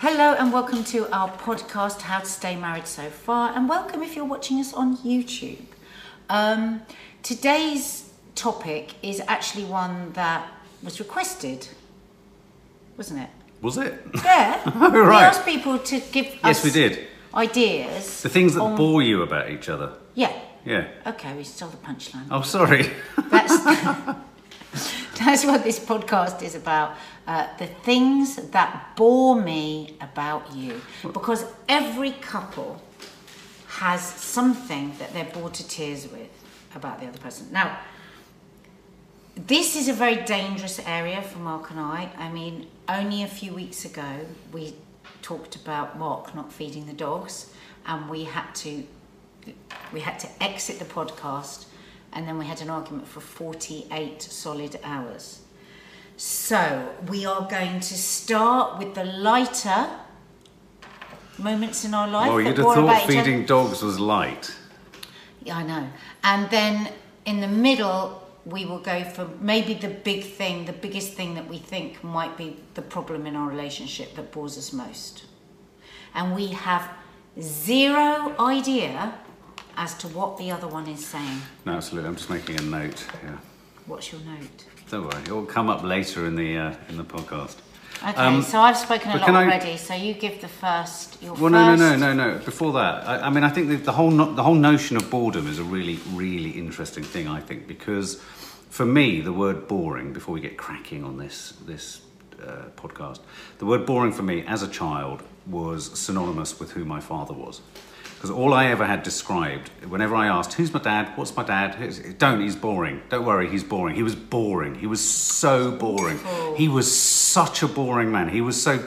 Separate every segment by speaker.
Speaker 1: Hello and welcome to our podcast, How to Stay Married So Far, and welcome if you're watching us on YouTube. Um, today's topic is actually one that was requested, wasn't it?
Speaker 2: Was it?
Speaker 1: Yeah.
Speaker 2: Oh,
Speaker 1: We asked people to give
Speaker 2: Yes,
Speaker 1: us
Speaker 2: we did.
Speaker 1: ideas.
Speaker 2: The things that
Speaker 1: on-
Speaker 2: bore you about each other.
Speaker 1: Yeah.
Speaker 2: Yeah.
Speaker 1: Okay, we stole the punchline.
Speaker 2: Oh, sorry.
Speaker 1: That's that's what this podcast is about. Uh, the things that bore me about you, because every couple has something that they're bored to tears with about the other person. Now, this is a very dangerous area for Mark and I. I mean, only a few weeks ago we talked about Mark not feeding the dogs, and we had to we had to exit the podcast, and then we had an argument for 48 solid hours. So we are going to start with the lighter moments in our life.
Speaker 2: well, you'd have thought
Speaker 1: about each other.
Speaker 2: feeding dogs was light.
Speaker 1: Yeah, I know. And then in the middle, we will go for maybe the big thing, the biggest thing that we think might be the problem in our relationship that bores us most. And we have zero idea as to what the other one is saying.
Speaker 2: No, absolutely. I'm just making a note. Yeah.
Speaker 1: What's your note?
Speaker 2: Don't worry. It will come up later in the uh, in the podcast.
Speaker 1: Okay,
Speaker 2: Um,
Speaker 1: so I've spoken a lot
Speaker 2: I-
Speaker 1: already, so you give the first. Your
Speaker 2: Well, no, no, no, no, no. Before that, I, I mean, I think the, the whole no, the whole notion of boredom is a really, really interesting thing. I think because for me, the word boring. Before we get cracking on this this uh, podcast, the word boring for me as a child was synonymous with who my father was. Because all I ever had described, whenever I asked, "Who's my dad? What's my dad?" Who's- Don't. He's boring. Don't worry. He's boring. He was boring. He was so boring. He was such a boring man. He was so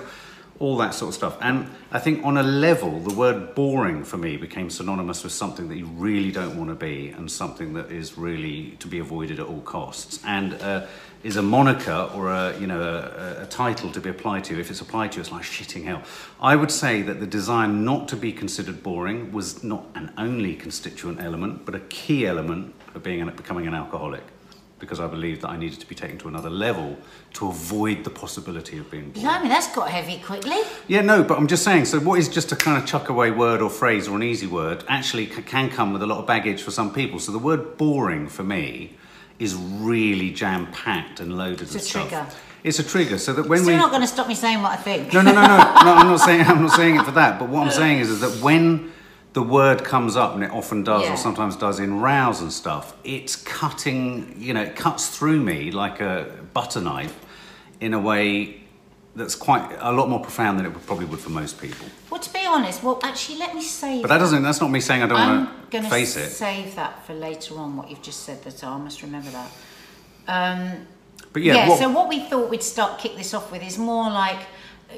Speaker 2: all that sort of stuff. And I think on a level, the word boring for me became synonymous with something that you really don't want to be and something that is really to be avoided at all costs. And uh, is a moniker or a you know a, a title to be applied to. If it's applied to you, it's like shitting hell. I would say that the desire not to be considered boring was not an only constituent element, but a key element of being an, becoming an alcoholic. Because I believed that I needed to be taken to another level to avoid the possibility of being bored.
Speaker 1: Blimey, that's got heavy quickly.
Speaker 2: Yeah, no, but I'm just saying. So, what is just a kind of chuck away word or phrase or an easy word actually c- can come with a lot of baggage for some people. So, the word boring for me is really jam packed and loaded
Speaker 1: It's
Speaker 2: with
Speaker 1: a
Speaker 2: stuff.
Speaker 1: trigger.
Speaker 2: It's a trigger. So that when
Speaker 1: Still
Speaker 2: we
Speaker 1: not going to stop me saying what I think.
Speaker 2: no, no, no, no, no. I'm not saying I'm not saying it for that. But what I'm saying is, is that when the word comes up, and it often does,
Speaker 1: Yeah.
Speaker 2: or sometimes does in rows and stuff, it's cutting. You know, it cuts through me like a butter knife in a way that's quite a lot more profound than it probably would for most people.
Speaker 1: Well, to be honest, well, actually, let me say.
Speaker 2: But that doesn't. That's not me saying I don't want to
Speaker 1: to
Speaker 2: face it.
Speaker 1: save that for later on. What you've just said, that I must remember that. Um,
Speaker 2: But yeah,
Speaker 1: yeah.
Speaker 2: what,
Speaker 1: So what we thought we'd start kick this off with is more like,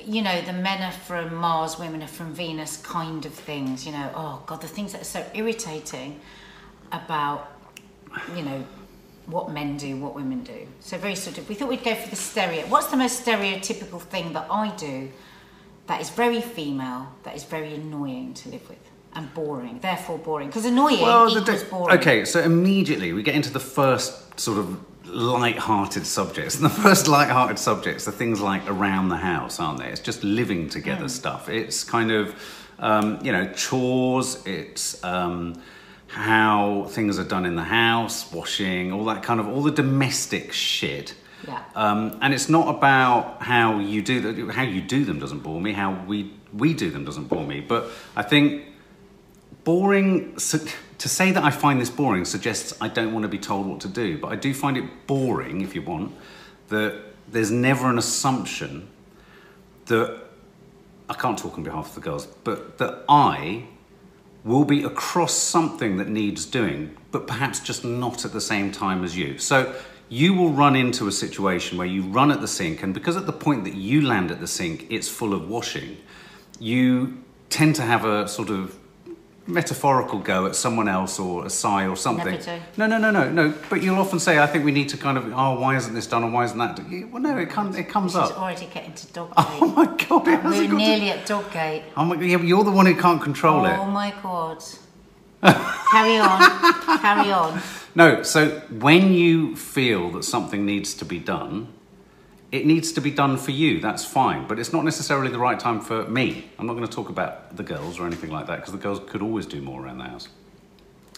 Speaker 1: you know, the men are from Mars, women are from Venus, kind of things. You know, oh god, the things that are so irritating about, you know, what men do, what women do. So very sort of. We thought we'd go for the stereo. What's the most stereotypical thing that I do? That is very female. That is very annoying to live with. And boring, therefore boring. Because annoying
Speaker 2: well, the
Speaker 1: equals
Speaker 2: di-
Speaker 1: boring.
Speaker 2: okay. So immediately we get into the first sort of light-hearted subjects, and the first light-hearted subjects are things like around the house, aren't they? It's just living together stuff. It's kind of um, you know chores. It's um, how things are done in the house, washing, all that kind of all the domestic shit.
Speaker 1: Yeah.
Speaker 2: Um, and it's not about how you do the, how you do them doesn't bore me. How we we do them doesn't bore me. But I think boring su- to say that I find this boring suggests I don't want to be told what to do. But I do find it boring, if you want, that there's never an assumption that I can't talk on behalf of the girls, but that I will be across something that needs doing, but perhaps just not at the same time as you. So you will run into a situation where you run at the sink, and because at the point that you land at the sink, it's full of washing, you tend to have a sort of metaphorical go at someone else or a sigh or something.
Speaker 1: Never do.
Speaker 2: No, no, no, no, no. But you'll often say, "I think we need to kind of, oh, why isn't this done, or why isn't that?" done?" Well, no, it comes, it comes up.
Speaker 1: already getting to dog
Speaker 2: Oh my god, it
Speaker 1: We're
Speaker 2: hasn't to-
Speaker 1: nearly at dog gate.
Speaker 2: Oh my, yeah, you're the one who can't control
Speaker 1: Oh
Speaker 2: it.
Speaker 1: Oh my god. Carry on. Carry on.
Speaker 2: No, so when you feel that something needs to be done, it needs to be done for you. That's fine, but it's not necessarily the right time for me. I'm not going to talk about the girls or anything like that because the girls could always do more around the house.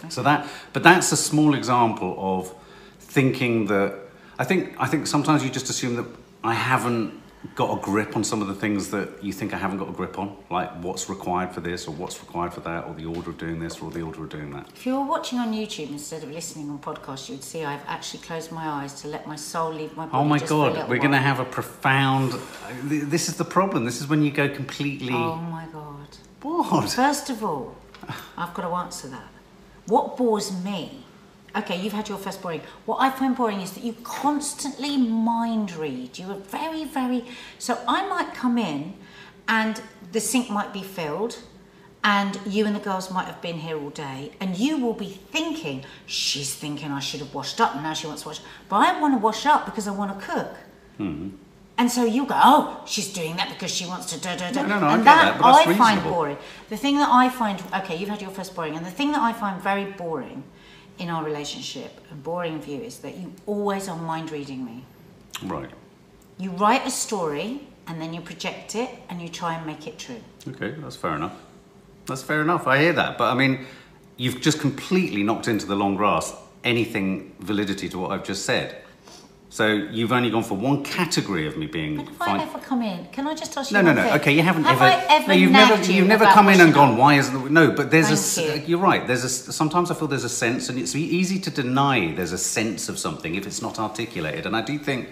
Speaker 2: So that, but that's a small example of thinking that I think I think sometimes you just assume that I haven't got a grip on some of the things that you think I haven't got a grip on, like what's required for this or what's required for that, or the order of doing this or the order of doing that.
Speaker 1: If you were watching on YouTube instead of listening on podcast, you would see I've actually closed my eyes to let my soul leave my oh body.
Speaker 2: Oh my
Speaker 1: just for a
Speaker 2: god, we're going to have a profound. This is the problem. This is when you go completely.
Speaker 1: Oh my god.
Speaker 2: What?
Speaker 1: First of all, I've got to answer that. What bores me? Okay, you've had your first boring. What I find boring is that you constantly mind read. You are very, very. So I might come in and the sink might be filled and you and the girls might have been here all day and you will be thinking, she's thinking I should have washed up and now she wants to wash. But I want to wash up because I want to cook. Hmm. And so you go, oh, she's doing that because she wants to da da da.
Speaker 2: No, no, no, I
Speaker 1: and
Speaker 2: get that, but that's
Speaker 1: I find boring. The thing that I find, okay, you've had your first boring, and the thing that I find very boring in our relationship, and boring view, is that you always are mind reading me.
Speaker 2: Right.
Speaker 1: You write a story and then you project it and you try and make it true.
Speaker 2: Okay, that's fair enough. That's fair enough. I hear that, but I mean, you've just completely knocked into the long grass anything validity to what I've just said. So you've only gone for one category of me being
Speaker 1: But if
Speaker 2: fine.
Speaker 1: I ever come in, can I just ask you
Speaker 2: No, no, no.
Speaker 1: thing?
Speaker 2: Okay, you haven't
Speaker 1: Have
Speaker 2: ever.
Speaker 1: I ever
Speaker 2: no, you've never.
Speaker 1: you
Speaker 2: You've never come in and gone.
Speaker 1: up?
Speaker 2: Why isn't no? But there's a.
Speaker 1: Thank
Speaker 2: s-
Speaker 1: you.
Speaker 2: Uh, you're right. There's a. Sometimes I feel there's a sense, and it's easy to deny there's a sense of something if it's not articulated. And I do think.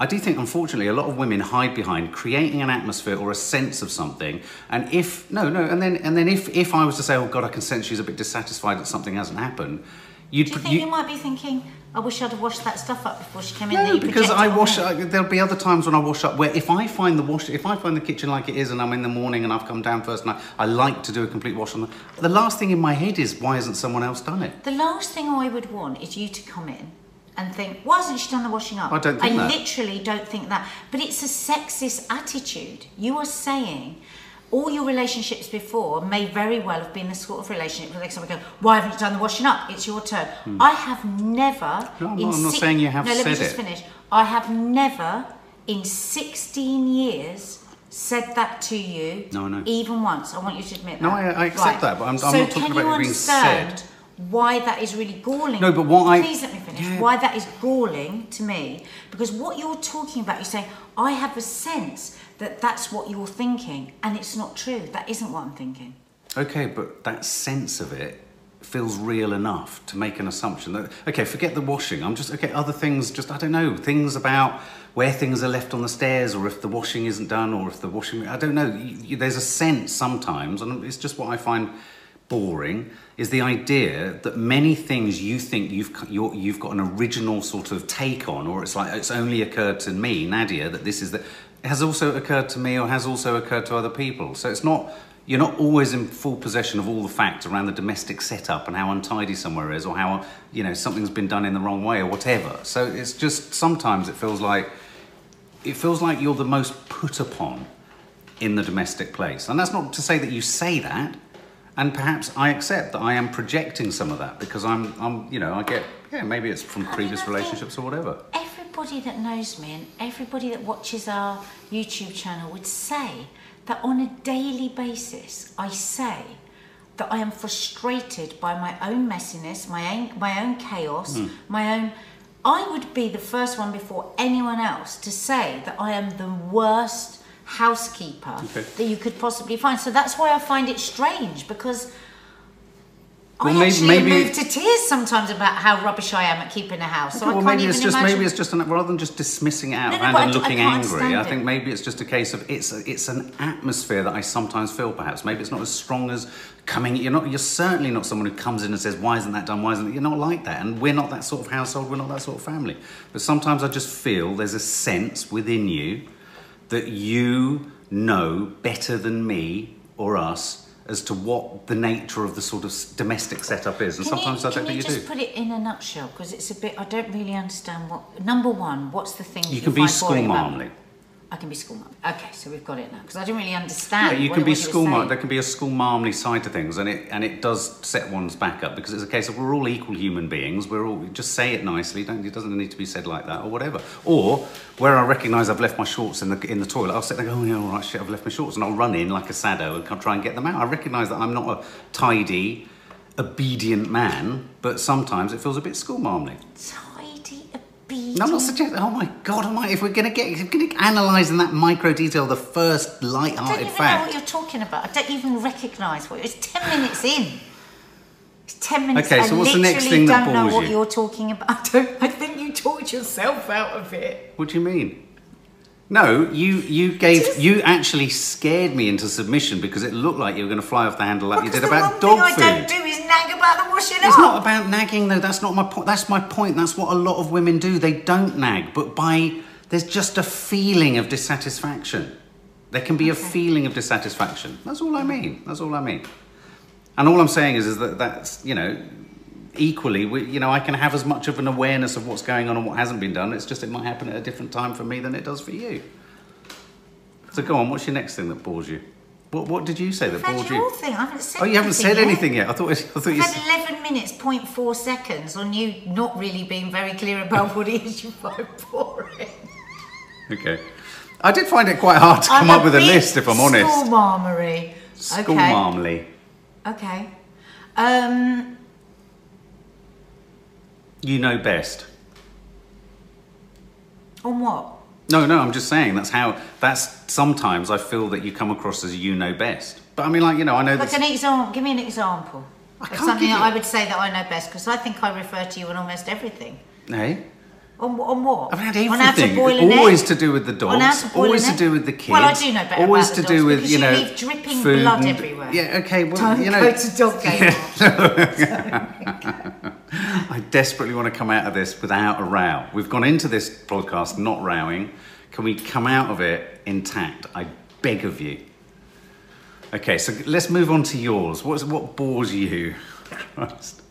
Speaker 2: I do think, unfortunately, a lot of women hide behind creating an atmosphere or a sense of something. And if no, no, and then and then if if I was to say, oh God, I can sense she's a bit dissatisfied that something hasn't happened, you'd
Speaker 1: Do you think you, might be thinking, I wish I'd have washed that stuff up before she came in?
Speaker 2: no,
Speaker 1: you
Speaker 2: because I wash. I, there'll be other times when I wash up where if I find the wash, if I find the kitchen like it is, and I'm in the morning and I've come down first, and I, I like to do a complete wash on the. The last thing in my head is why hasn't someone else done it?
Speaker 1: The last thing I would want is you to come in and think, why hasn't she done the washing up?
Speaker 2: I don't think
Speaker 1: I
Speaker 2: that.
Speaker 1: literally don't think that. But it's a sexist attitude. You are saying all your relationships before may very well have been the sort of relationship where someone go, why haven't you done the washing up? It's your turn. Hmm. I have never.
Speaker 2: No, I'm
Speaker 1: in
Speaker 2: not- I'm not
Speaker 1: six-
Speaker 2: saying you have
Speaker 1: No, let me just
Speaker 2: it.
Speaker 1: finish. I have never in 16 years said that to you.
Speaker 2: No, I know.
Speaker 1: Even once. I want you to admit that.
Speaker 2: No, I- I accept that, but I'm- I'm not talking about
Speaker 1: you
Speaker 2: it being
Speaker 1: understand
Speaker 2: said.
Speaker 1: why that is really galling.
Speaker 2: No, but what I-
Speaker 1: Please let me finish.
Speaker 2: Yeah.
Speaker 1: Why that is galling to me. Because what you're talking about, you're saying, I have a sense that that's what you're thinking. And it's not true. That isn't what I'm thinking.
Speaker 2: Okay, but that sense of it feels real enough to make an assumption that okay, forget the washing. I'm just okay. Other things, just I don't know, things about where things are left on the stairs, or if the washing isn't done, or if the washing. I don't know. You, you, there's a sense sometimes, and it's just what I find boring is the idea that many things you think you've you're, you've got an original sort of take on, or it's like it's only occurred to me, Nadia, that this is the has also occurred to me, or has also occurred to other people. So it's not you're not always in full possession of all the facts around the domestic setup and how untidy somewhere is, or how you know something's been done in the wrong way, or whatever. So it's just sometimes it feels like it feels like you're the most put upon in the domestic place. And that's not to say that you say that. And perhaps I accept that I am projecting some of that because I'm, I'm you know, I get, yeah, maybe it's from
Speaker 1: I
Speaker 2: previous relationships or whatever.
Speaker 1: Everybody that knows me and everybody that watches our YouTube channel would say that on a daily basis, I say that I am frustrated by my own messiness, my own, my own chaos,
Speaker 2: Hmm.
Speaker 1: my own. I would be the first one before anyone else to say that I am the worst housekeeper
Speaker 2: Okay.
Speaker 1: that you could possibly find. So that's why I find it strange because
Speaker 2: Well,
Speaker 1: I
Speaker 2: may-
Speaker 1: actually
Speaker 2: maybe-
Speaker 1: move to tears sometimes about how rubbish I am at keeping a house. So I
Speaker 2: well, maybe it's just
Speaker 1: imagine.
Speaker 2: maybe it's just an, rather than just dismissing it out
Speaker 1: No, no, I
Speaker 2: and
Speaker 1: I
Speaker 2: looking
Speaker 1: can't
Speaker 2: angry. I think maybe it's just a case of it's a, it's an atmosphere that I sometimes feel. Perhaps maybe it's not as strong as coming. You're not. You're certainly not someone who comes in and says, "Why isn't that done? Why isn't?" That? You're not like that, and we're not that sort of household. We're not that sort of family. But sometimes I just feel there's a sense within you that you know better than me or us as to what the nature of the sort of domestic setup is. And
Speaker 1: Can
Speaker 2: sometimes
Speaker 1: you,
Speaker 2: I don't
Speaker 1: can you
Speaker 2: think you
Speaker 1: just put it in a nutshell? Because it's a bit. I don't really understand what. Number one, what's the thing
Speaker 2: You
Speaker 1: you
Speaker 2: can be school
Speaker 1: boring about-
Speaker 2: marmly.
Speaker 1: I can be school mum. Okay, so we've got it now because I didn't really understand.
Speaker 2: Yeah, you can be
Speaker 1: was you were
Speaker 2: school
Speaker 1: saying.
Speaker 2: There can be a school marmly side to things, and it and it does set one's back up because it's a case of we're all equal human beings. We're all just say it nicely. Don't it doesn't need to be said like that or whatever. Or where I recognise I've left my shorts in the in the toilet, I'll sit there and go, oh yeah, all right, shit, I've left my shorts, and I'll run in like a sado and come- try and get them out. I recognise that I'm not a tidy, obedient man, but sometimes it feels a bit school marmly. I'm not suggesting. Oh my god, am I? If we're going to get, if we're going to analyse in that micro detail the first light-hearted fact.
Speaker 1: I don't even know what you're talking about. I don't even recognise what it's. Ten minutes in. It's ten minutes.
Speaker 2: Okay, so
Speaker 1: I
Speaker 2: what's the next thing that bores you?
Speaker 1: I don't know what
Speaker 2: you?
Speaker 1: you're talking about. I don't. I think you talked yourself out of it.
Speaker 2: What do you mean? No, you you gave
Speaker 1: Just-
Speaker 2: you actually scared me into submission because it looked like you were going to fly off the handle like you did about dog food.
Speaker 1: I don't do is nag about the washing
Speaker 2: It's
Speaker 1: up.
Speaker 2: not about nagging though. That's not my point. That's my point. That's what a lot of women do. They don't nag, but by there's just a feeling of dissatisfaction. There can be a feeling of dissatisfaction. That's all I mean. That's all I mean. And all I'm saying is, is that that's you know, equally, we, you know, I can have as much of an awareness of what's going on and what hasn't been done. It's just it might happen at a different time for me than it does for you. So go on. What's your next thing that bores you? What What did you say that bored you?
Speaker 1: thing. I haven't said
Speaker 2: Oh, you haven't said
Speaker 1: yet.
Speaker 2: anything yet. I thought. I thought
Speaker 1: I've
Speaker 2: you.
Speaker 1: had 11 minutes, 0.4 seconds on you not really being very clear about what it is you find boring.
Speaker 2: Okay. I did find it quite hard to come
Speaker 1: I'm
Speaker 2: up with a list, if I'm honest.
Speaker 1: School marmery.
Speaker 2: School
Speaker 1: okay. Okay. Um,
Speaker 2: You know best.
Speaker 1: on what?
Speaker 2: No, no, I'm just saying that's how. That's sometimes I feel that you come across as you know best. But I mean, like you know, I know
Speaker 1: Like
Speaker 2: that.
Speaker 1: an example. Give me an example
Speaker 2: I
Speaker 1: of
Speaker 2: can't
Speaker 1: something
Speaker 2: give
Speaker 1: that
Speaker 2: you-
Speaker 1: I would say that I know best because I think I refer to you on almost everything.
Speaker 2: Hey,
Speaker 1: On, on what?
Speaker 2: I've had
Speaker 1: On how to
Speaker 2: everything.
Speaker 1: boil an
Speaker 2: Always
Speaker 1: egg?
Speaker 2: to do with the
Speaker 1: On how
Speaker 2: dogs.
Speaker 1: to boil
Speaker 2: Always
Speaker 1: an
Speaker 2: to
Speaker 1: egg?
Speaker 2: do with the kids.
Speaker 1: Well, I do know better
Speaker 2: Always
Speaker 1: about
Speaker 2: to do
Speaker 1: dogs
Speaker 2: with
Speaker 1: because
Speaker 2: you know.
Speaker 1: leave dripping
Speaker 2: food
Speaker 1: blood
Speaker 2: and-
Speaker 1: everywhere.
Speaker 2: Yeah. Okay. Well,
Speaker 1: Don't
Speaker 2: you know.
Speaker 1: go to dog game.
Speaker 2: Desperately want to come out of this without a row. We've gone into this podcast not rowing. Can we come out of it intact? I beg of you. Okay, so let's move on to yours. What's, what bores you? Christ.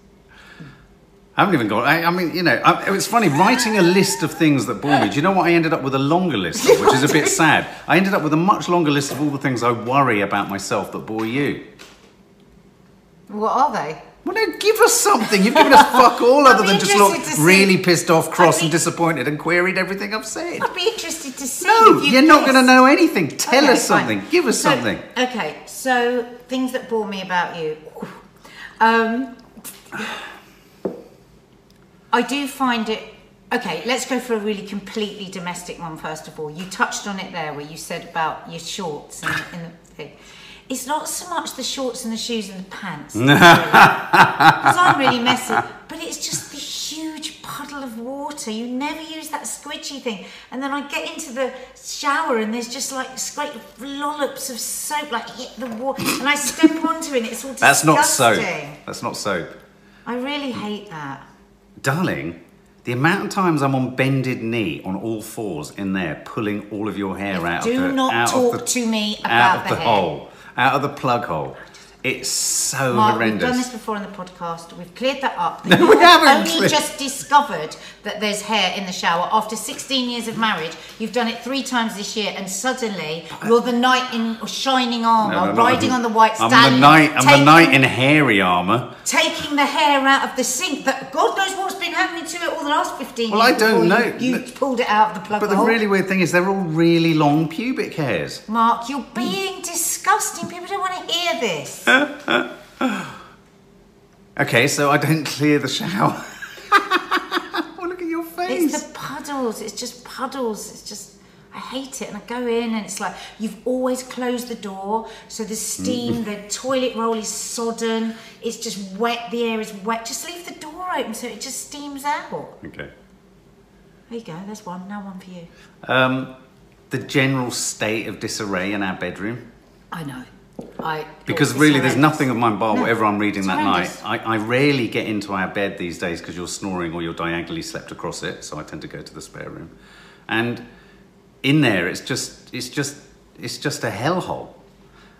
Speaker 2: I haven't even got. I, I mean, you know, I, it was funny writing a list of things that bore me. Do you know what? I ended up with a longer list, of, which is a bit sad. I ended up with a much longer list of all the things I worry about myself that bore you.
Speaker 1: what are they?
Speaker 2: Well, no, give us something. You've given us fuck all other than just look really pissed off, cross,
Speaker 1: be-
Speaker 2: and disappointed, and queried everything I've said.
Speaker 1: I'd be interested to see.
Speaker 2: No,
Speaker 1: you
Speaker 2: you're not going to know anything. Tell
Speaker 1: Okay,
Speaker 2: us something.
Speaker 1: fine.
Speaker 2: Give us
Speaker 1: So-
Speaker 2: something.
Speaker 1: Okay, so things that bore me about you. Um, I do find it. Okay, let's go for a really completely domestic one first of all. You touched on it there, where you said about your shorts and, and the thing. It's not so much the shorts and the shoes and the pants, because I'm really messy. But it's just the huge puddle of water. You never use that squidgy thing, and then I get into the shower and there's just like great lollops of soap like hit the wall, and I step onto it. and It's all
Speaker 2: That's
Speaker 1: disgusting.
Speaker 2: not soap. That's not soap.
Speaker 1: I really hate that.
Speaker 2: Darling, the amount of times I'm on bended knee on all fours in there, pulling all of your hair out
Speaker 1: Do
Speaker 2: of the,
Speaker 1: not talk
Speaker 2: the,
Speaker 1: to me
Speaker 2: out
Speaker 1: about
Speaker 2: of
Speaker 1: the
Speaker 2: the
Speaker 1: hair.
Speaker 2: hole, out of the plug hole. It's so
Speaker 1: Mark,
Speaker 2: horrendous.
Speaker 1: we've done this before in the podcast. We've cleared that up.
Speaker 2: No, we
Speaker 1: have
Speaker 2: haven't
Speaker 1: only just discovered that there's hair in the shower after 16 years of marriage. You've done it three times this year, and suddenly you're the knight in shining armour,
Speaker 2: No, no,
Speaker 1: riding
Speaker 2: I'm-
Speaker 1: on the white
Speaker 2: I'm
Speaker 1: stallion.
Speaker 2: the knight. I'm
Speaker 1: taking,
Speaker 2: the knight in hairy armour.
Speaker 1: taking the hair out of the sink. That God knows what's been happening to it all the last 15
Speaker 2: Well,
Speaker 1: years.
Speaker 2: I don't know.
Speaker 1: You, you pulled it out of the plug
Speaker 2: But the really weird thing is, they're all really long pubic hairs.
Speaker 1: Mark, you're being disgusting. People don't want to hear this.
Speaker 2: Okay, so I don't clear the shower. oh, look at your face.
Speaker 1: It's the puddles. It's just puddles. It's just I hate it. And I go in and it's like you've always closed the door, so the steam, the toilet roll is sodden. It's just wet. The air is wet. Just leave the door open so it just steams out.
Speaker 2: Okay.
Speaker 1: There you go. There's one. Now one for you.
Speaker 2: Um, the general state of disarray in our bedroom.
Speaker 1: I know. I
Speaker 2: Because really, there's nothing of mine bar
Speaker 1: No,
Speaker 2: whatever I'm reading that
Speaker 1: horrendous.
Speaker 2: night. I, I rarely get into our bed these days because you're snoring or you're diagonally slept across it, so I tend to go to the spare room. And in there, it's just, it's just, it's just a hellhole.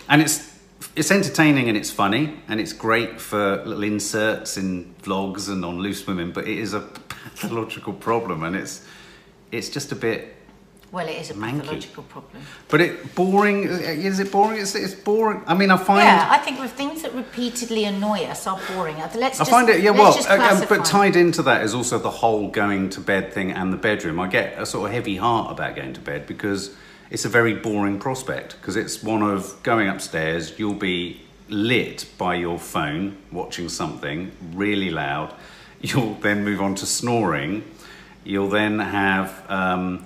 Speaker 2: And it's, it's entertaining and it's funny and it's great for little inserts in vlogs and on Loose Women, but it is a pathological problem and it's, it's just a bit
Speaker 1: Well, it is a
Speaker 2: Manky.
Speaker 1: pathological problem.
Speaker 2: But it boring. Is it boring? It's, it's boring. I mean, I find.
Speaker 1: Yeah, I think with things that repeatedly annoy us are boring. Uh, Let's
Speaker 2: I find it, yeah, well,
Speaker 1: just
Speaker 2: uh, um, but tied into that is also the whole going to bed thing and the bedroom. I get a sort of heavy heart about going to bed because it's a very boring prospect. Because it's one of going upstairs, you'll be lit by your phone watching something really loud. You'll then move on to snoring. You'll then have. Um,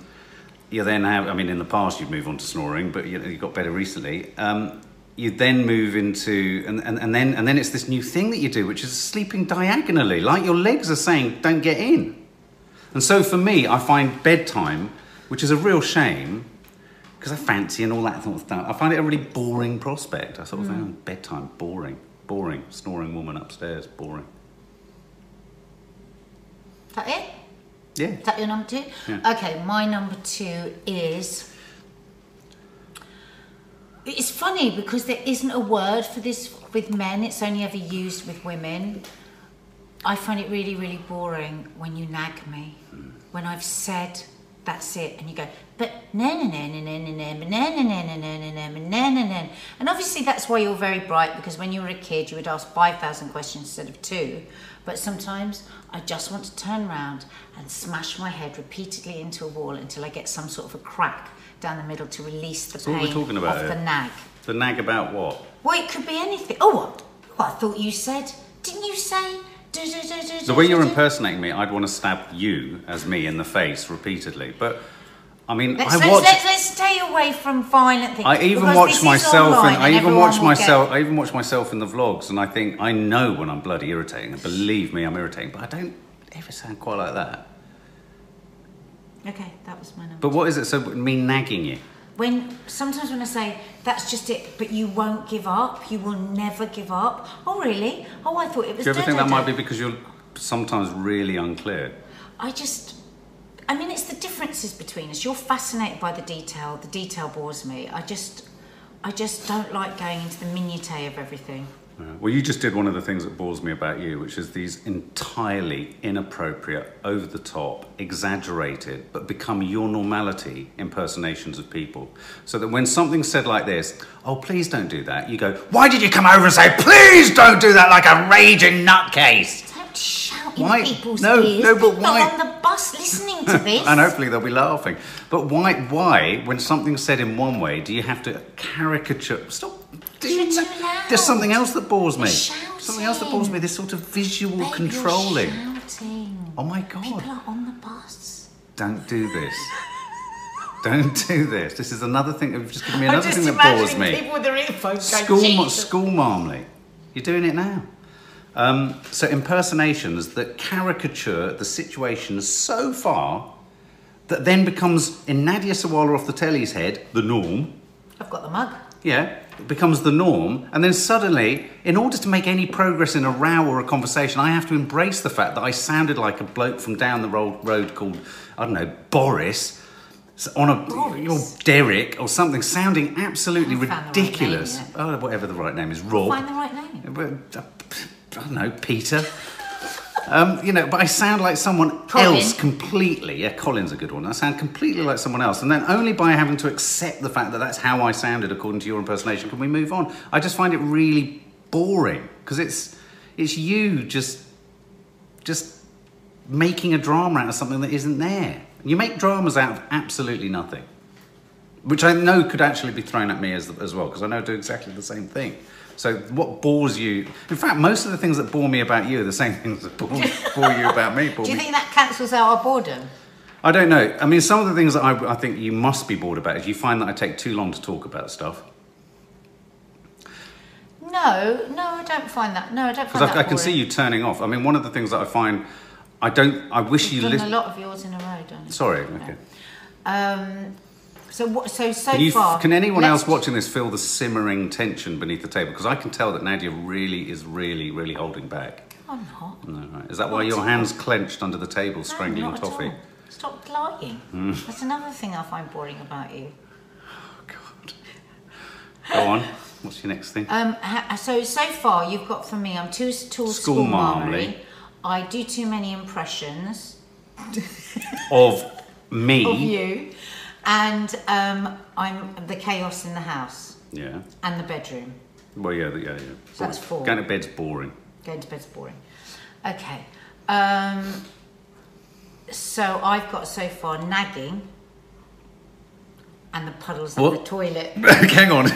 Speaker 2: you then have, I mean, in the past you'd move on to snoring, but you, you got better recently. Um, you then move into, and, and, and, then, and then it's this new thing that you do, which is sleeping diagonally, like your legs are saying, don't get in. And so for me, I find bedtime, which is a real shame, because I fancy and all that sort of stuff. I find it a really boring prospect. I sort of found bedtime boring, boring. Snoring woman upstairs, boring.
Speaker 1: Is that it?
Speaker 2: Yeah.
Speaker 1: Is that your number two?
Speaker 2: Yeah.
Speaker 1: Okay, my number two is. It's funny because there isn't a word for this with men, it's only ever used with women. I find it really, really boring when you nag me. Mm. When I've said that's it, and you go, but na na na na na na na na na na na na na na na na And obviously that's why you're very bright because when you were a kid you would ask 5,000 questions instead of two. But sometimes I just want to turn around and smash my head repeatedly into a wall until I get some sort of a crack down the middle to release the
Speaker 2: So what
Speaker 1: pain
Speaker 2: are we talking about
Speaker 1: of
Speaker 2: here?
Speaker 1: the nag.
Speaker 2: The nag about what?
Speaker 1: Well, it could be anything. Oh, what? Oh, I thought you said. Didn't you say?
Speaker 2: The way you're impersonating me, I'd want to stab you as me in the face repeatedly. But I mean,
Speaker 1: Let's,
Speaker 2: I watch.
Speaker 1: let's, let's stay away from violent things.
Speaker 2: I even watch myself, and I even watch
Speaker 1: will get-
Speaker 2: myself. I even watch myself in the vlogs, and I think I know when I'm bloody irritating. And believe me, I'm irritating, but I don't ever sound quite like that.
Speaker 1: Okay, that was my number.
Speaker 2: But what is it? So me nagging you?
Speaker 1: When sometimes when I say that's just it, but you won't give up, you will never give up. Oh really? Oh, I thought it was.
Speaker 2: Do you ever
Speaker 1: da-
Speaker 2: think
Speaker 1: da-
Speaker 2: that might be because you're sometimes really unclear?
Speaker 1: I just. I mean, it's the differences between us. You're fascinated by the detail. The detail bores me. I just, I just don't like going into the minutiae of everything.
Speaker 2: Well, you just did one of the things that bores me about you, which is these entirely inappropriate, over the top, exaggerated, but become your normality impersonations of people. So that when something's said like this, oh, please don't do that, you go, why did you come over and say, please don't do that like a raging nutcase?
Speaker 1: Don't shout in
Speaker 2: Why-
Speaker 1: people's
Speaker 2: no,
Speaker 1: ears.
Speaker 2: no, but
Speaker 1: People
Speaker 2: why-
Speaker 1: on the bus listening to this.
Speaker 2: and hopefully they'll be laughing. But why, why, when something's said in one way, do you have to caricature? Stop doing
Speaker 1: You're too
Speaker 2: that. There's something else that bores me. Something else that bores me. This sort of visual
Speaker 1: Babe,
Speaker 2: controlling. Oh my god!
Speaker 1: People are on the bus.
Speaker 2: Don't do this. Don't do this. This is another thing. You've just given me another thing that bores me.
Speaker 1: people with their earphones going,
Speaker 2: School,
Speaker 1: "Jesus."
Speaker 2: school marmley. You're doing it now. Um, so impersonations that caricature the situation so far that then becomes in Nadia Sawalha off the telly's head the norm.
Speaker 1: I've got the mug.
Speaker 2: Yeah, it becomes the norm, and then suddenly, in order to make any progress in a row or a conversation, I have to embrace the fact that I sounded like a bloke from down the road, road called I don't know Boris, on a
Speaker 1: Boris?
Speaker 2: or Derek or something, sounding absolutely
Speaker 1: right
Speaker 2: ridiculous.
Speaker 1: name yet.
Speaker 2: oh, whatever the right name is, Rob.
Speaker 1: Find the right name.
Speaker 2: Uh, I don't know, Peter. Um, you know, but I sound like someone
Speaker 1: Colin.
Speaker 2: else completely. Yeah, Colin's a good one. I sound completely like someone else. And then only by having to accept the fact that that's how I sounded according to your impersonation can we move on. I just find it really boring because it's it's you just just making a drama out of something that isn't there. You make dramas out of absolutely nothing, which I know could actually be thrown at me as, as well because I know I do exactly the same thing. So what bores you? In fact, most of the things that bore me about you are the same things that bore, bore you about me. Bore
Speaker 1: Do you
Speaker 2: me.
Speaker 1: think that cancels out our boredom?
Speaker 2: I don't know. I mean, some of the things that I, I think you must be bored about is you find that I take too long to talk about stuff.
Speaker 1: No, no, I don't find that. No, I don't find
Speaker 2: Because
Speaker 1: that
Speaker 2: I, I can see you turning off. I mean, one of the things that I find, I don't, I wish you
Speaker 1: You've done a lot of yours in a row, don't you?
Speaker 2: Sorry, okay.
Speaker 1: Um, so what? So so
Speaker 2: Can, you,
Speaker 1: far.
Speaker 2: can anyone else watching this feel the simmering tension beneath the table? Because I can tell that Nadia really is really, really holding back.
Speaker 1: I'm not.
Speaker 2: No, right. Is that why
Speaker 1: Not
Speaker 2: your
Speaker 1: at all.
Speaker 2: hands clenched under the table, strangling
Speaker 1: no, not
Speaker 2: toffee?
Speaker 1: At all. Stop lying.
Speaker 2: Hmm.
Speaker 1: That's another thing I find boring about you.
Speaker 2: Oh God. Go on. What's your next thing?
Speaker 1: Um, ha- so so far you've got from me. I'm too tall
Speaker 2: School
Speaker 1: school. I do too many impressions
Speaker 2: of me.
Speaker 1: of you, and um, I'm the chaos in the house
Speaker 2: Yeah.
Speaker 1: and the bedroom.
Speaker 2: Well, yeah, yeah, yeah.
Speaker 1: So that's four.
Speaker 2: Going to bed's boring.
Speaker 1: Going to bed's boring. Okay. Um, so I've got so far nagging and the puddles in the toilet.
Speaker 2: Hang on.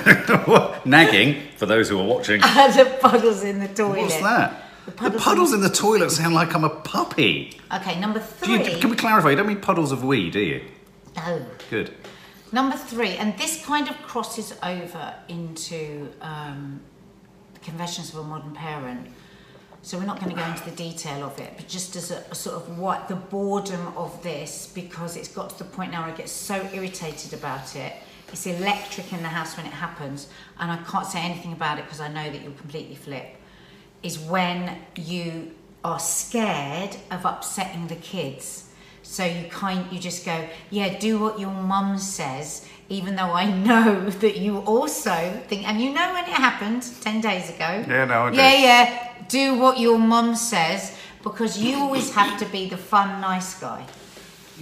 Speaker 2: Nagging, for those who are watching.
Speaker 1: and the puddles in the toilet.
Speaker 2: What's that?
Speaker 1: The
Speaker 2: The
Speaker 1: puddles
Speaker 2: puddles, in the toilet sound like I'm a puppy.
Speaker 1: Okay, number three.
Speaker 2: you, can we clarify? You don't mean puddles of wee, do you?
Speaker 1: No.
Speaker 2: Good.
Speaker 1: Number three, and this kind of crosses over into um, the Confessions of a Modern Parent. So we're not going to go into the detail of it, but just as a, a sort of what the boredom of this, because it's got to the point now where I get so irritated about it. It's electric in the house when it happens, and I can't say anything about it because I know that you'll completely flip. Is when you are scared of upsetting the kids. So you kind you just go, yeah, do what your mum says, even though I know that you also think and you know when it happened ten days ago.
Speaker 2: Yeah, no, I.
Speaker 1: Yeah, yeah. Do what your mum says because you always have to be the fun, nice guy.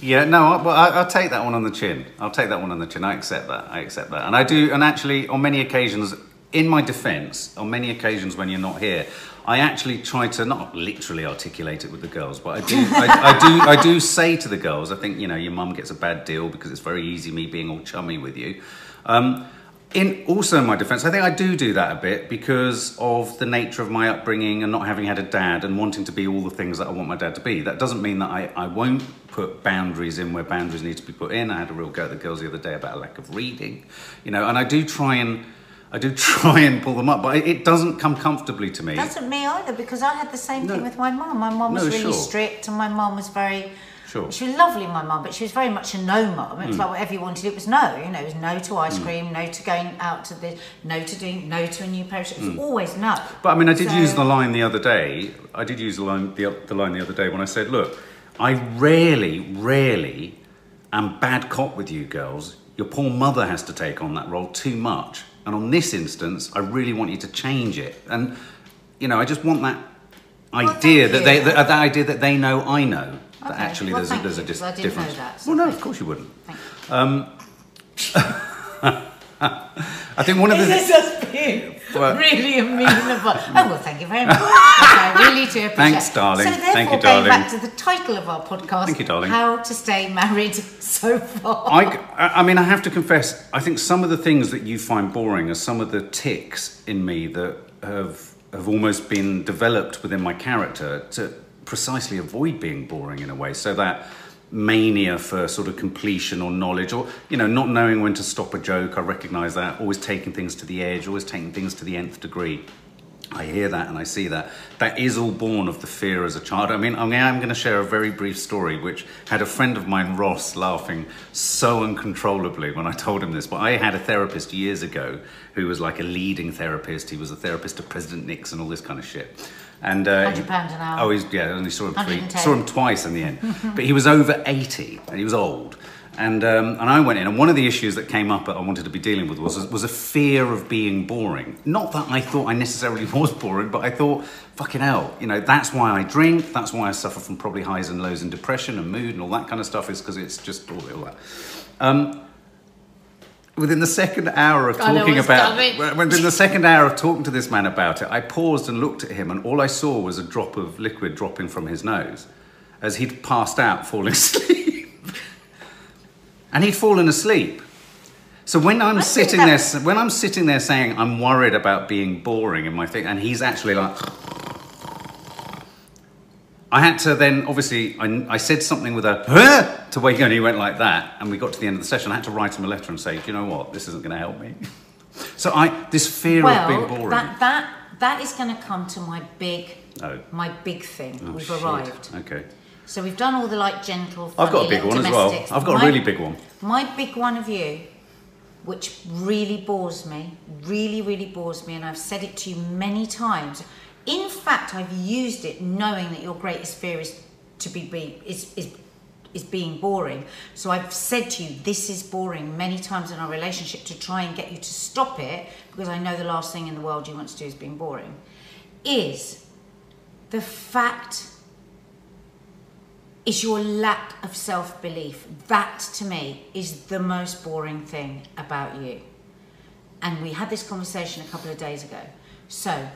Speaker 2: Yeah, no, I, well, I, I'll take that one on the chin. I'll take that one on the chin. I accept that. I accept that. And I do, and actually, on many occasions, in my defense, on many occasions when you're not here, I actually try to not literally articulate it with the girls, but I do, I, I do, I do say to the girls, I think you know your mum gets a bad deal because it's very easy me being all chummy with you. Um, in also in my defense, I think I do do that a bit because of the nature of my upbringing and not having had a dad and wanting to be all the things that I want my dad to be. That doesn't mean that I, I won't put boundaries in where boundaries need to be put in. I had a real go at the girls the other day about a lack of reading, you know, and I do try and I do try and pull them up, but it- doesn't come comfortably to me.
Speaker 1: Doesn't me either because I had the same
Speaker 2: No.
Speaker 1: thing with my mum. My mum was
Speaker 2: No,
Speaker 1: really
Speaker 2: sure.
Speaker 1: strict, and my mum was very.
Speaker 2: Sure.
Speaker 1: She was lovely, my mum, but she was very much a no mum. It was mm. like whatever you wanted, it was no. You know, it was no to ice mm. cream, no to going out to the, no to doing, no to a new pair of shoes. It was mm. always no.
Speaker 2: But I mean, I did
Speaker 1: So-
Speaker 2: use the line the other day. I did use the line the, the line the other day when I said, "Look, I rarely, rarely am bad cop with you girls. Your poor mother has to take on that role too much, and on this instance, I really want you to change it. And you know, I just want that idea
Speaker 1: thank
Speaker 2: that they, that, that idea that they know I know that actually
Speaker 1: Well,
Speaker 2: there's a, there's a
Speaker 1: you,
Speaker 2: dis-
Speaker 1: 'cause I didn't know
Speaker 2: difference.
Speaker 1: that, so
Speaker 2: well, no, of course you wouldn't.
Speaker 1: Um,
Speaker 2: I think one of the
Speaker 1: This is us being
Speaker 2: Well-
Speaker 1: really amenable. Oh well, thank you very much. I really do appreciate.
Speaker 2: Thanks, darling.
Speaker 1: So therefore,
Speaker 2: Thank you,
Speaker 1: going back to the title of our podcast,
Speaker 2: Thank you, darling.
Speaker 1: How to stay married so far.
Speaker 2: I, I mean, I have to confess, I think some of the things that you find boring are some of the ticks in me that have have almost been developed within my character to precisely avoid being boring in a way. So that mania for sort of completion or knowledge, or you know, not knowing when to stop a joke. I recognise that. Always taking things to the edge. Always taking things to the nth degree. I hear that and I see that. That is all born of the fear as a child. I mean, I mean, I'm going to share a very brief story which had a friend of mine, Ross, laughing so uncontrollably when I told him this. But I had a therapist years ago who was like a leading therapist. He was a therapist to President Nixon, all this kind of shit. And uh,
Speaker 1: £100 an hour.
Speaker 2: Oh, he's yeah. I only saw him three, saw him twice in the end. but he was over 80 and he was old. And, um, and I went in, and one of the issues that came up that I wanted to be dealing with was, was a fear of being boring. Not that I thought I necessarily was boring, but I thought, fucking hell, you know, that's why I drink, that's why I suffer from probably highs and lows and depression and mood and all that kind of stuff, is because it's just all, all that. Um, within the second hour of talking about within the second hour of talking to this man about it i paused and looked at him and all i saw was a drop of liquid dropping from his nose as he'd passed out falling asleep. And he'd fallen asleep. So when i'm
Speaker 1: think
Speaker 2: sitting there when i'm sitting there saying i'm worried about being boring in my thing and he's actually like I had to then, obviously, I, I said something with a "Huh?" to wake him, and he went like that. And we got to the end of the session. I had to write him a letter and say, "Do you know what? This isn't going to help me." so I, this fear of being
Speaker 1: well,
Speaker 2: boring.
Speaker 1: that that that is going to come to my big
Speaker 2: Oh.
Speaker 1: my big thing.
Speaker 2: Oh,
Speaker 1: We've
Speaker 2: shit.
Speaker 1: arrived.
Speaker 2: Okay.
Speaker 1: So we've done all the like gentle.
Speaker 2: I've got a big one as well. I've got a really big one.
Speaker 1: My big one of you, which really bores me, really, really bores me, and I've said it to you many times. In fact, I've used it knowing that your greatest fear is to be, be is, is is being boring. So I've said to you, this is boring many times in our relationship to try and get you to stop it, because I know the last thing in the world you want to do is being boring. Is the fact is your lack of self belief. That to me is the most boring thing about you. And we had this conversation a couple of days ago. So,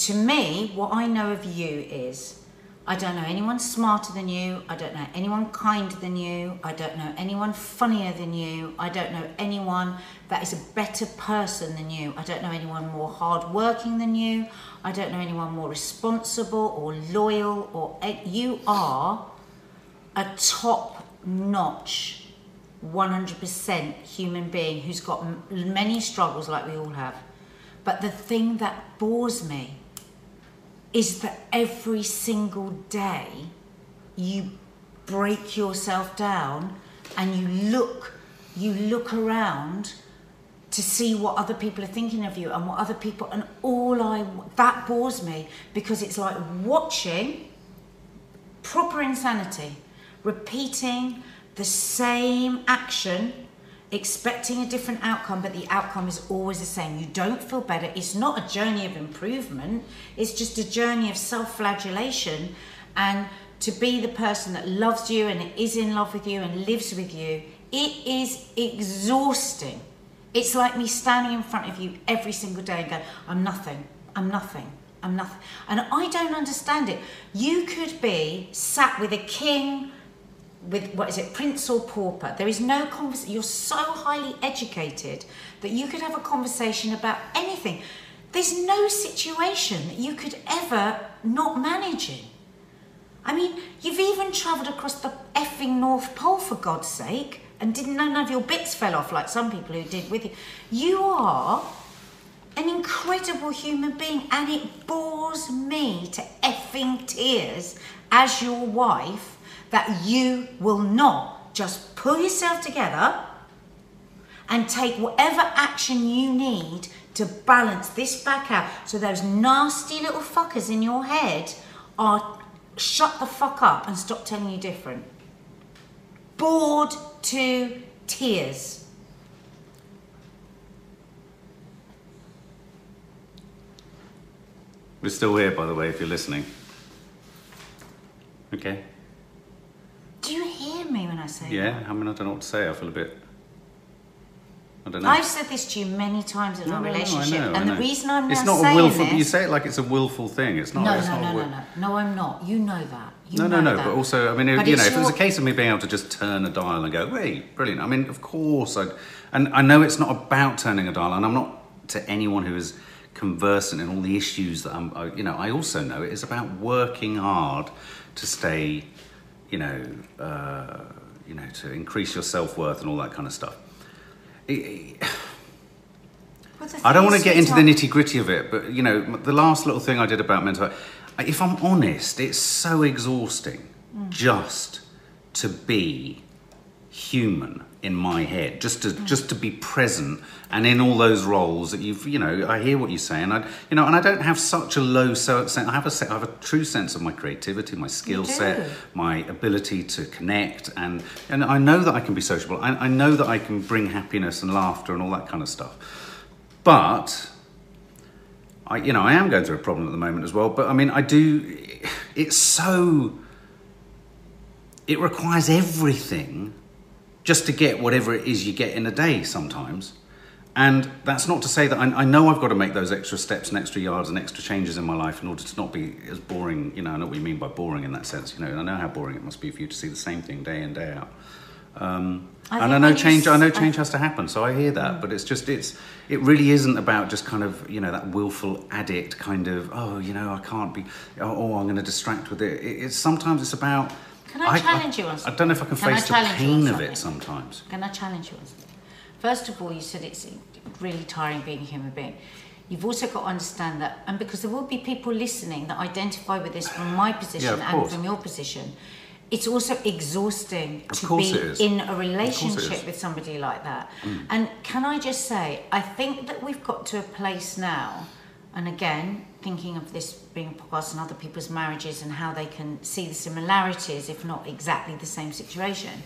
Speaker 1: to me, what I know of you is I don't know anyone smarter than you. I don't know anyone kinder than you. I don't know anyone funnier than you. I don't know anyone that is a better person than you. I don't know anyone more hardworking than you. I don't know anyone more responsible or loyal or eh, you are a top notch 100% human being who's got many struggles like we all have. But the thing that bores me is that every single day you break yourself down and you look you look around to see what other people are thinking of you and what other people and all I that bores me because it's like watching proper insanity repeating the same action expecting a different outcome, but the outcome is always the same. You don't feel better. It's not a journey of improvement, it's just a journey of self flagellation. And to be the person that loves you and is in love with you and lives with you, it is exhausting. It's like me standing in front of you every single day and going, I'm nothing, I'm nothing, I'm nothing. And I don't understand it. You could be sat with a king with what is it, prince or pauper. There is no conversation. You're so highly educated that you could have a conversation about anything. There's no situation that you could ever not manage in. I mean, you've even travelled across the effing North Pole for God's sake and didn't none of your bits fell off like some people who did with you. You are an incredible human being and it bores me to effing tears as your wife that you will not just pull yourself together and take whatever action you need to balance this back out so those nasty little fuckers in your head are shut the fuck up and stop telling you different. Bored to tears.
Speaker 2: We're still here, by the way, if you're listening. Okay.
Speaker 1: Do you hear me when I say
Speaker 2: Yeah? I mean, I don't know what to say. I feel a bit. I don't know.
Speaker 1: I've said this to you many times in
Speaker 2: No,
Speaker 1: our
Speaker 2: no, no, I
Speaker 1: relationship,
Speaker 2: know, I
Speaker 1: and the
Speaker 2: know.
Speaker 1: reason I'm saying
Speaker 2: it's
Speaker 1: now
Speaker 2: not
Speaker 1: saying
Speaker 2: a willful.
Speaker 1: this.
Speaker 2: You say it like it's a willful thing. It's not.
Speaker 1: no,
Speaker 2: it's
Speaker 1: no,
Speaker 2: not
Speaker 1: no,
Speaker 2: a
Speaker 1: no,
Speaker 2: will-
Speaker 1: no, no. I'm not. You know that. You
Speaker 2: No,
Speaker 1: know
Speaker 2: no, no.
Speaker 1: that.
Speaker 2: But also, I mean,
Speaker 1: But
Speaker 2: you know,
Speaker 1: it's
Speaker 2: if it was a
Speaker 1: your-
Speaker 2: case of me being able to just turn a dial and go, "Wait, brilliant!" I mean, of course, I, and I know it's not about turning a dial, and I'm not to anyone who is conversant in all the issues that I'm. I, you know, I also know it is about working hard to stay, you know, uh, you know, to increase your self worth and all that kind of stuff. It- it- I don't want to get into the nitty gritty of it, but you know, the last little thing I did about mental health, if I'm honest, it's so exhausting just to be human in my head, just to hmm. just to be present and in all those roles that you've, you know, I hear what you're saying, I, you know, and I don't have such a low self sense. I have a se- I have a true sense of my creativity, my skill set, my ability to connect, and and I know that I can be sociable. I, I know that I can bring happiness and laughter and all that kind of stuff. But I, you know, I am going through a problem at the moment as well. But I mean, I do. It's so. It requires everything just to get whatever it is you get in a day sometimes. And that's not to say that I, I know I've got to make those extra steps and extra yards and extra changes in my life in order to not be as boring. You know, I know what you mean by boring in that sense. You know, I know how boring it must be for you to see the same thing day in day out. Um,
Speaker 1: I
Speaker 2: and I know change. I know
Speaker 1: s- I-
Speaker 2: change has to happen. So I hear that, but it's just it's it really isn't about just kind of you know that willful addict kind of oh you know I can't be oh, oh I'm going to distract with it. it. It's sometimes it's about.
Speaker 1: Can I challenge you on something?
Speaker 2: I don't know if I can,
Speaker 1: Can I
Speaker 2: face the
Speaker 1: challenge
Speaker 2: pain of it sometimes.
Speaker 1: Can I challenge you on something? First of all, you said it's really tiring being a human being. You've also got to understand that, and because there will be people listening that identify with this from my position
Speaker 2: of
Speaker 1: and from your position, it's also exhausting
Speaker 2: Of
Speaker 1: to be in a.
Speaker 2: Mm.
Speaker 1: relationship with somebody like that. And can I just say, I think that we've got to a place now, and again, thinking of this being a podcast and other people's marriages and how they can see the similarities, if not exactly the same situation.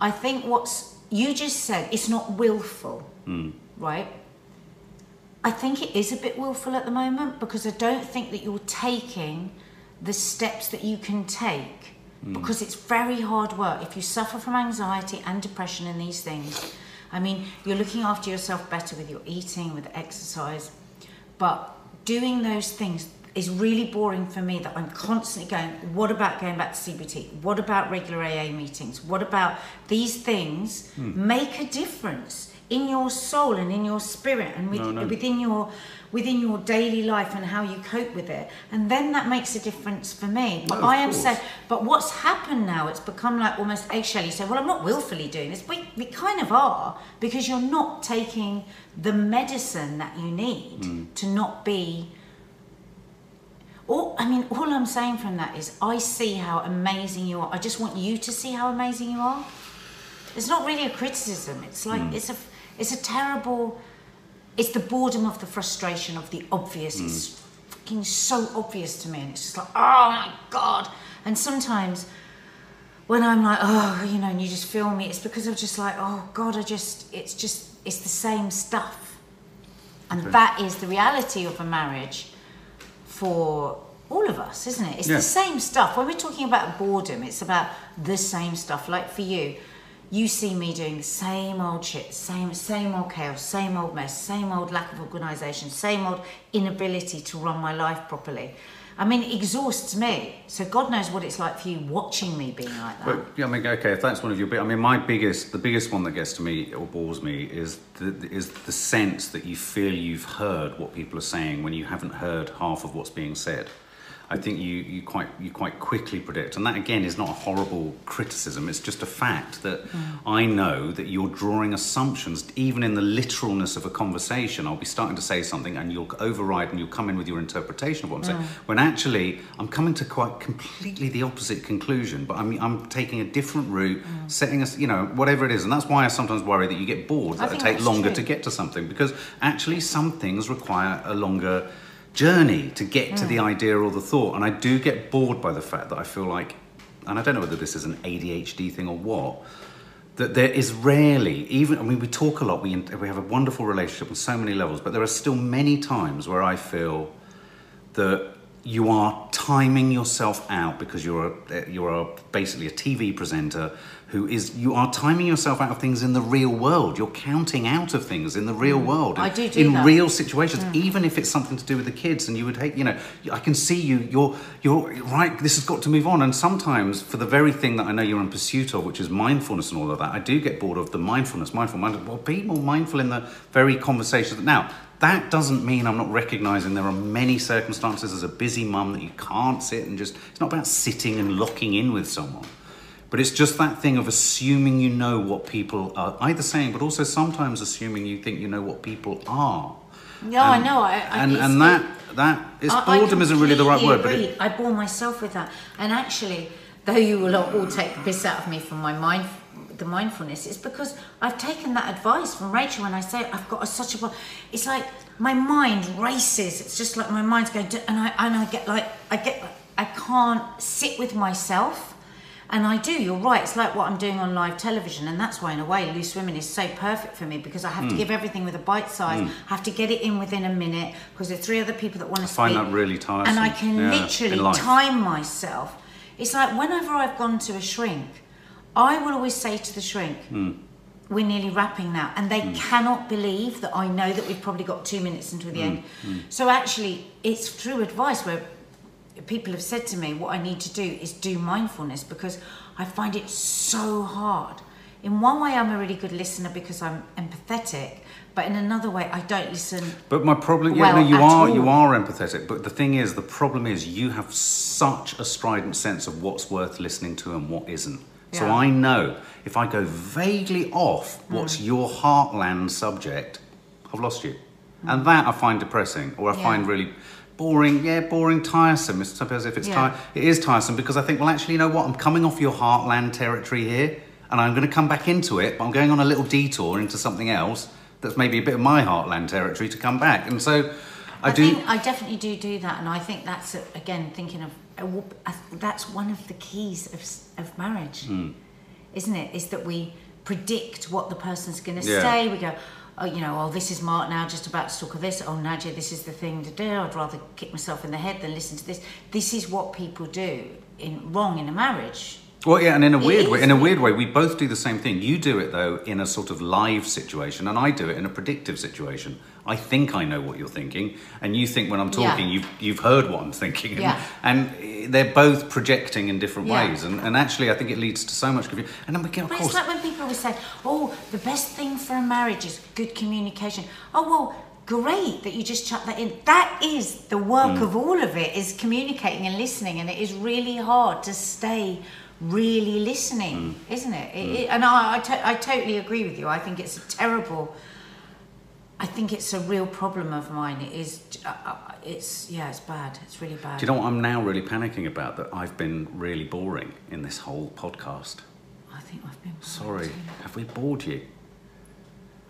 Speaker 1: I think what's you just said, it's not willful, hmm. right? I think it is a bit willful at the moment because I don't think that you're taking the steps that you can take hmm. because it's very hard work. If you suffer from anxiety and depression and these things, I mean, you're looking after yourself better with your eating, with exercise, but doing those things is really boring for me that I'm constantly going, what about going back to CBT? What about regular AA meetings? What about these things hmm. make a difference in your soul and in your spirit and with,
Speaker 2: No, no.
Speaker 1: within your within your daily life and how you cope with it. And then that makes a difference for me. But
Speaker 2: No,
Speaker 1: I am
Speaker 2: course.
Speaker 1: saying but what's happened now, it's become like almost eggshell. You say, Well, I'm not willfully doing this. We we kind of are, because you're not taking the medicine that you need
Speaker 2: Hmm.
Speaker 1: to not be all, I mean, all I'm saying from that is I see how amazing you are. I just want you to see how amazing you are. It's not really a criticism. It's like
Speaker 2: Hmm.
Speaker 1: it's a it's a terrible. It's the boredom of the frustration of the obvious.
Speaker 2: Hmm.
Speaker 1: It's fucking so obvious to me, and it's just like, oh my god. And sometimes when I'm like, oh, you know, and you just feel me, it's because I'm just like, oh god, I just, it's just, it's the same stuff. And
Speaker 2: Okay.
Speaker 1: that is the reality of a marriage for all of us, isn't it? It's
Speaker 2: Yeah.
Speaker 1: the same stuff. When we're talking about boredom, it's about the same stuff. Like for you, you see me doing the same old shit, same same old chaos, same old mess, same old lack of organisation, same old inability to run my life properly. I mean, it exhausts me. So God knows what it's like for you watching me being like that.
Speaker 2: But yeah, I mean, okay, if that's one of your I mean, my biggest, the biggest one that gets to me or bores me is the, is the sense that you feel you've heard what people are saying when you haven't heard half of what's being said. I think you, you quite you quite quickly predict, and that again is not a horrible criticism. It's just a fact that mm. I know that you're drawing assumptions, even in the literalness of a conversation. I'll be starting to say something, and you'll override, and you'll come in with your interpretation of what I'm saying. Mm. When actually, I'm coming to quite completely the opposite conclusion. But I'm I'm taking a different route, mm. setting us, you know, whatever it is, and that's why I sometimes worry that you get bored,
Speaker 1: I
Speaker 2: that it take longer
Speaker 1: true.
Speaker 2: to get to something, because actually some things require a longer journey to get to the
Speaker 1: Mm.
Speaker 2: idea or the thought. And I do get bored by the fact that I feel like, and I don't know whether this is an ADHD thing or what, that there is rarely, even, I mean, we talk a lot, we, we have a wonderful relationship on so many levels, but there are still many times where I feel that you are timing yourself out because you're a, you're a, basically a TV presenter who is you are timing yourself out of things in the real world. You're counting out of things in the real mm. world.
Speaker 1: I
Speaker 2: in-
Speaker 1: do do
Speaker 2: in
Speaker 1: that.
Speaker 2: real situations, even if it's something to do with the kids, and you would hate. You know, I can see you. You're you're right. This has got to move on. And sometimes, for the very thing that I know you're in pursuit of, which is mindfulness and all of that, I do get bored of the mindfulness. Mindful, mindful. Well, be more mindful in the very conversations. Now, that doesn't mean I'm not recognizing there are many circumstances as a busy mum that you can't sit and just. It's not about sitting and locking in with someone. But it's just that thing of assuming you know what people are either saying, but also sometimes assuming you think you know what people are.
Speaker 1: No, I know. I, I,
Speaker 2: and and that that is
Speaker 1: I- I
Speaker 2: boredom isn't really the right word, but it,
Speaker 1: I bore myself with that. And actually, though you will all take the piss out of me from my mind, the mindfulness, is because I've taken that advice from Rachel. And I say I've got a, such a, it's like my mind races. It's just like my mind's going, to, and I and I get like I get I can't sit with myself. And I do, you're right. It's like what I'm doing on live television. And that's why, in a way, Loose Women is so perfect for me because I have
Speaker 2: Hmm.
Speaker 1: to give everything with a bite size, I have to get it in within a minute because there's three other people that want to speak.
Speaker 2: find that really tiresome,
Speaker 1: And I can
Speaker 2: yeah,
Speaker 1: literally time myself. It's like whenever I've gone to a shrink, I will always say to the shrink,
Speaker 2: Hmm.
Speaker 1: we're nearly wrapping now. And they cannot believe that I know that we've probably got two minutes until the
Speaker 2: Hmm.
Speaker 1: end. So actually, it's through advice where people have said to me, what I need to do is do mindfulness because I find it so hard. In one way, I'm a really good listener because I'm empathetic, but in another way, I don't listen.
Speaker 2: But my problem, yeah, no, you are you are empathetic. But the thing is, the problem is, you have such a strident sense of what's worth listening to and what isn't. So I know if I go vaguely off what's
Speaker 1: Hmm.
Speaker 2: your heartland subject, I've lost you, and that I find depressing, or I.
Speaker 1: Yeah.
Speaker 2: find really boring. Yeah, boring, tiresome. It's as if it's
Speaker 1: Yeah.
Speaker 2: ti- it is tiresome because I think, well, actually, you know what? I'm coming off your heartland territory here, and I'm going to come back into it, but I'm going on a little detour into something else that's maybe a bit of my heartland territory to come back. And so, I,
Speaker 1: I,
Speaker 2: do.
Speaker 1: think I definitely do do that, and I think that's again thinking of w- I th- that's one of the keys of of marriage,
Speaker 2: Hmm.
Speaker 1: isn't it? Is that we predict what the person's going to
Speaker 2: Yeah.
Speaker 1: say. We go, oh, you know, oh, this is Mark now, just about to talk of this. Oh, Nadia, this is the thing to do. I'd rather kick myself in the head than listen to this. This is what people do. in wrong in a marriage.
Speaker 2: Well, yeah, and in a weird way, in a weird way, we both do the same thing. You do it though in a sort of live situation, and I do it in a predictive situation. I think I know what you're thinking, and you think when I'm
Speaker 1: Yeah.
Speaker 2: talking, you've you've heard what I'm thinking, and,
Speaker 1: Yeah.
Speaker 2: and eh, they're both projecting in different
Speaker 1: Yeah.
Speaker 2: ways, and, and actually, I think it leads to so much confusion. And then we get, of
Speaker 1: But
Speaker 2: course,
Speaker 1: it's like when people always say, "Oh, the best thing for a marriage is good communication." Oh well, great that you just chuck that in. That is the work
Speaker 2: Mm.
Speaker 1: of all of it is communicating and listening, and it is really hard to stay really listening,
Speaker 2: Mm.
Speaker 1: isn't it? it, it and I, I, to- I totally agree with you. I think it's a terrible. I think it's a real problem of mine. It is. Uh, uh, it's yeah. It's bad. It's really bad.
Speaker 2: do you know what I'm now really panicking about? That I've been really boring in this whole podcast.
Speaker 1: I think I've been.
Speaker 2: Sorry,
Speaker 1: too.
Speaker 2: have we bored you?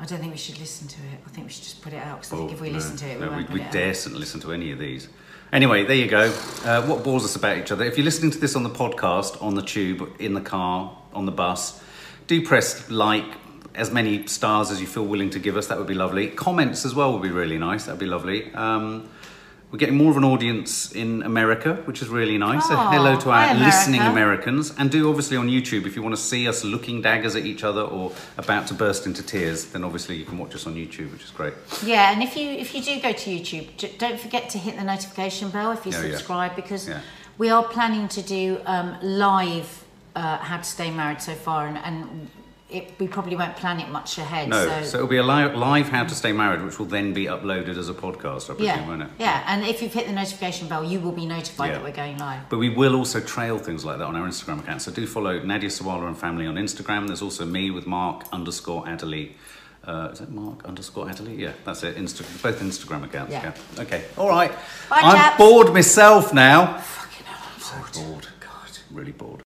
Speaker 1: I don't think we should listen to it. I think we should just put it out because I think
Speaker 2: Oh,
Speaker 1: if we
Speaker 2: no,
Speaker 1: listen to it, we
Speaker 2: no,
Speaker 1: won't
Speaker 2: we,
Speaker 1: put it out.
Speaker 2: daresn't listen to any of these. Anyway, there you go. Uh, what bores us about each other? If you're listening to this on the podcast, on the tube, in the car, on the bus, do press like as many stars as you feel willing to give us. That would be lovely. Comments as well would be really nice. That'd be lovely. Um, we're getting more of an audience in America, which is really nice. so
Speaker 1: Oh,
Speaker 2: hello to
Speaker 1: hi,
Speaker 2: our
Speaker 1: America.
Speaker 2: listening Americans, and do obviously on YouTube if you want to see us looking daggers at each other or about to burst into tears. Then obviously you can watch us on YouTube, which is great.
Speaker 1: Yeah, and if you if you do go to YouTube, don't forget to hit the notification bell if you
Speaker 2: Oh, yeah.
Speaker 1: subscribe because
Speaker 2: Yeah.
Speaker 1: we are planning to do um, live uh, how to stay married so far, and, and it, we probably won't plan it much ahead.
Speaker 2: No,
Speaker 1: so,
Speaker 2: so, it'll be a li- live How to Stay Married, which will then be uploaded as a podcast, I presume,
Speaker 1: yeah,
Speaker 2: won't it?
Speaker 1: yeah, and if you've hit the notification bell, you will be notified
Speaker 2: Yeah.
Speaker 1: that we're going live.
Speaker 2: But we will also trail things like that on our Instagram account. So do follow Nadia Sawalha and family on Instagram. There's also me with Mark underscore Adderley. Uh, is it Mark underscore Adderley? Yeah, that's it. Insta- both Instagram accounts.
Speaker 1: Yeah.
Speaker 2: Yeah. Okay. All right.
Speaker 1: Bye,
Speaker 2: I'm
Speaker 1: chaps.
Speaker 2: bored myself now.
Speaker 1: Fucking hell, I'm
Speaker 2: So bored. God, really bored.